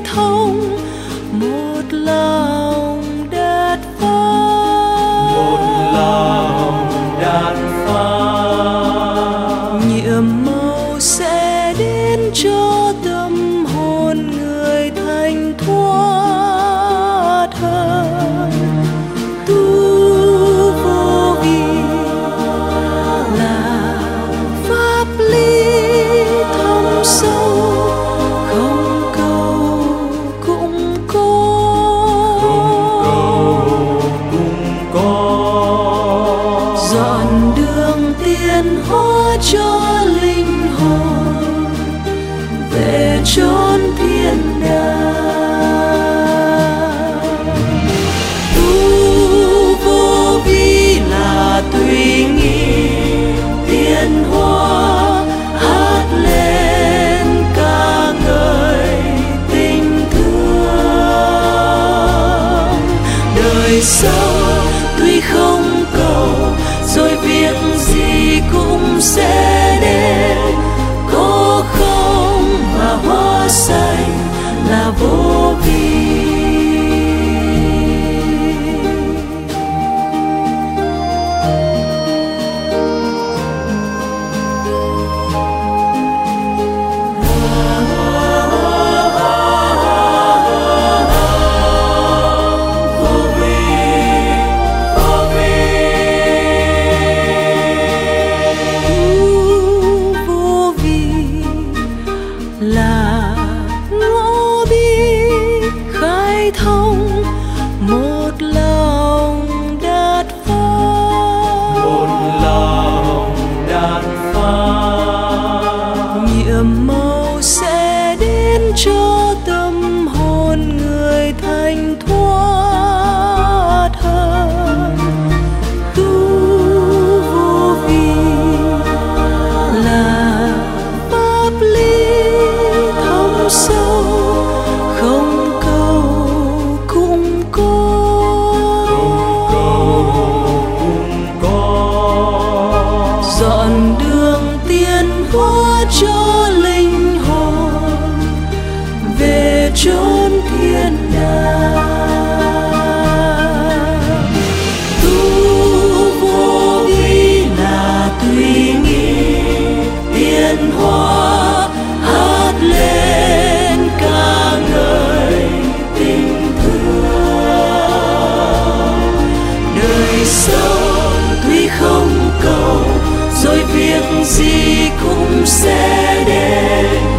痛。Đời sâu tuy không cầu rồi việc gì cũng sẽ đến. Có không và hoa xanh là vô vi. Khai thông một lòng đạt phá. Một lòng đàn phá. Nhiệm màu sẽ đến cho tâm hồn người thanh thoát cho linh hồn, về chốn thiên đàng. Tu vô vi là tùy nghi tiên hoa hát lên ca ngợi tình thương. Đời sống tuy không cầu rồi việc gì cũng sẽ đến.